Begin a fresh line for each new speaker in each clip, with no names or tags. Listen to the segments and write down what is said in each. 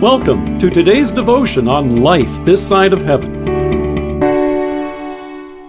Welcome to today's devotion on life this side of heaven.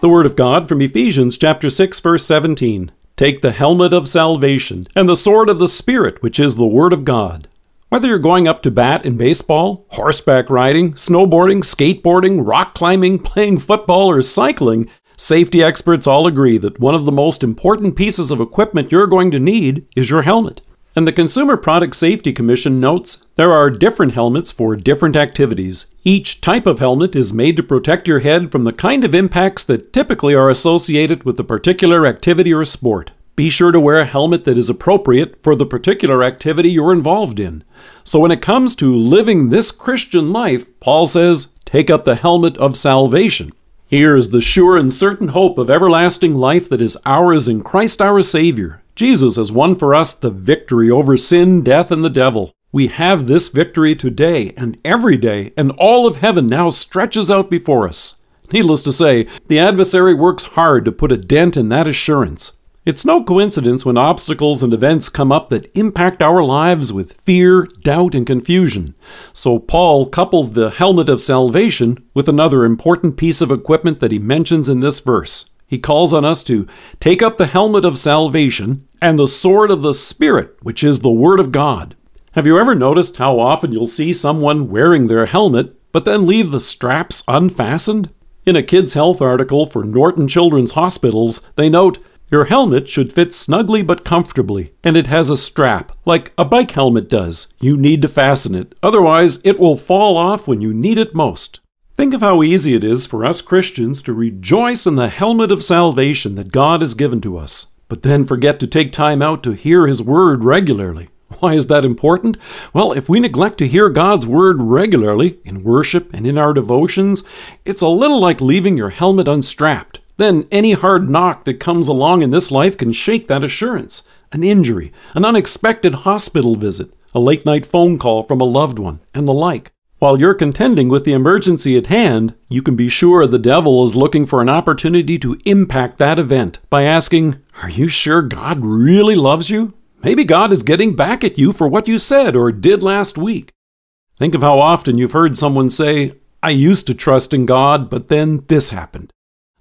The Word of God from Ephesians chapter 6 verse 17. Take the helmet of salvation and the sword of the Spirit, which is the Word of God. Whether you're going up to bat in baseball, horseback riding, snowboarding, skateboarding, rock climbing, playing football, or cycling, safety experts all agree that one of the most important pieces of equipment you're going to need is your helmet. And the Consumer Product Safety Commission notes there are different helmets for different activities. Each type of helmet is made to protect your head from the kind of impacts that typically are associated with the particular activity or sport. Be sure to wear a helmet that is appropriate for the particular activity you're involved in. So, when it comes to living this Christian life, Paul says, take up the helmet of salvation. Here is the sure and certain hope of everlasting life that is ours in Christ our Savior. Jesus has won for us the victory over sin, death, and the devil. We have this victory today and every day, and all of heaven now stretches out before us. Needless to say, the adversary works hard to put a dent in that assurance. It's no coincidence when obstacles and events come up that impact our lives with fear, doubt, and confusion. So, Paul couples the helmet of salvation with another important piece of equipment that he mentions in this verse he calls on us to take up the helmet of salvation and the sword of the Spirit, which is the Word of God. Have you ever noticed how often you'll see someone wearing their helmet, but then leave the straps unfastened? In a Kids Health article for Norton Children's Hospitals, they note your helmet should fit snugly but comfortably, and it has a strap, like a bike helmet does. You need to fasten it, otherwise, it will fall off when you need it most. Think of how easy it is for us Christians to rejoice in the helmet of salvation that God has given to us, but then forget to take time out to hear His Word regularly. Why is that important? Well, if we neglect to hear God's Word regularly, in worship and in our devotions, it's a little like leaving your helmet unstrapped. Then any hard knock that comes along in this life can shake that assurance. An injury, an unexpected hospital visit, a late night phone call from a loved one, and the like. While you're contending with the emergency at hand, you can be sure the devil is looking for an opportunity to impact that event by asking, Are you sure God really loves you? Maybe God is getting back at you for what you said or did last week. Think of how often you've heard someone say, I used to trust in God, but then this happened.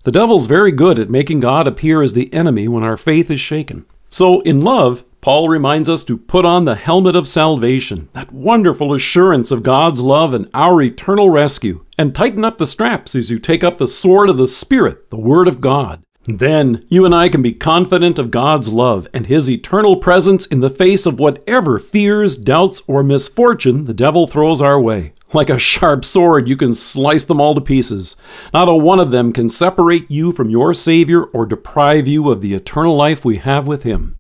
The devil's very good at making God appear as the enemy when our faith is shaken. So, in love, Paul reminds us to put on the helmet of salvation, that wonderful assurance of God's love and our eternal rescue, and tighten up the straps as you take up the sword of the Spirit, the Word of God. Then you and I can be confident of God's love and His eternal presence in the face of whatever fears, doubts, or misfortune the devil throws our way. Like a sharp sword, you can slice them all to pieces. Not a one of them can separate you from your Savior or deprive you of the eternal life we have with Him.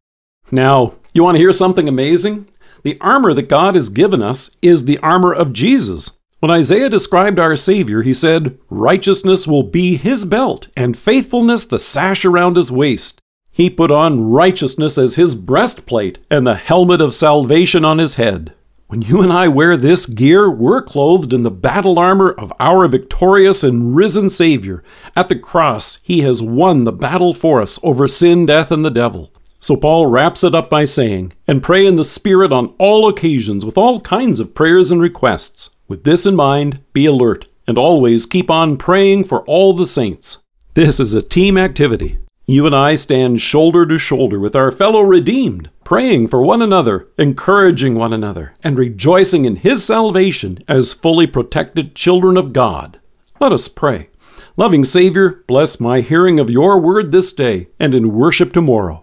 Now, you want to hear something amazing? The armor that God has given us is the armor of Jesus. When Isaiah described our Savior, he said, Righteousness will be his belt, and faithfulness the sash around his waist. He put on righteousness as his breastplate, and the helmet of salvation on his head. When you and I wear this gear, we're clothed in the battle armor of our victorious and risen Savior. At the cross, he has won the battle for us over sin, death, and the devil. So Paul wraps it up by saying, And pray in the Spirit on all occasions with all kinds of prayers and requests. With this in mind, be alert, and always keep on praying for all the saints. This is a team activity. You and I stand shoulder to shoulder with our fellow redeemed, praying for one another, encouraging one another, and rejoicing in His salvation as fully protected children of God. Let us pray. Loving Savior, bless my hearing of your word this day and in worship tomorrow.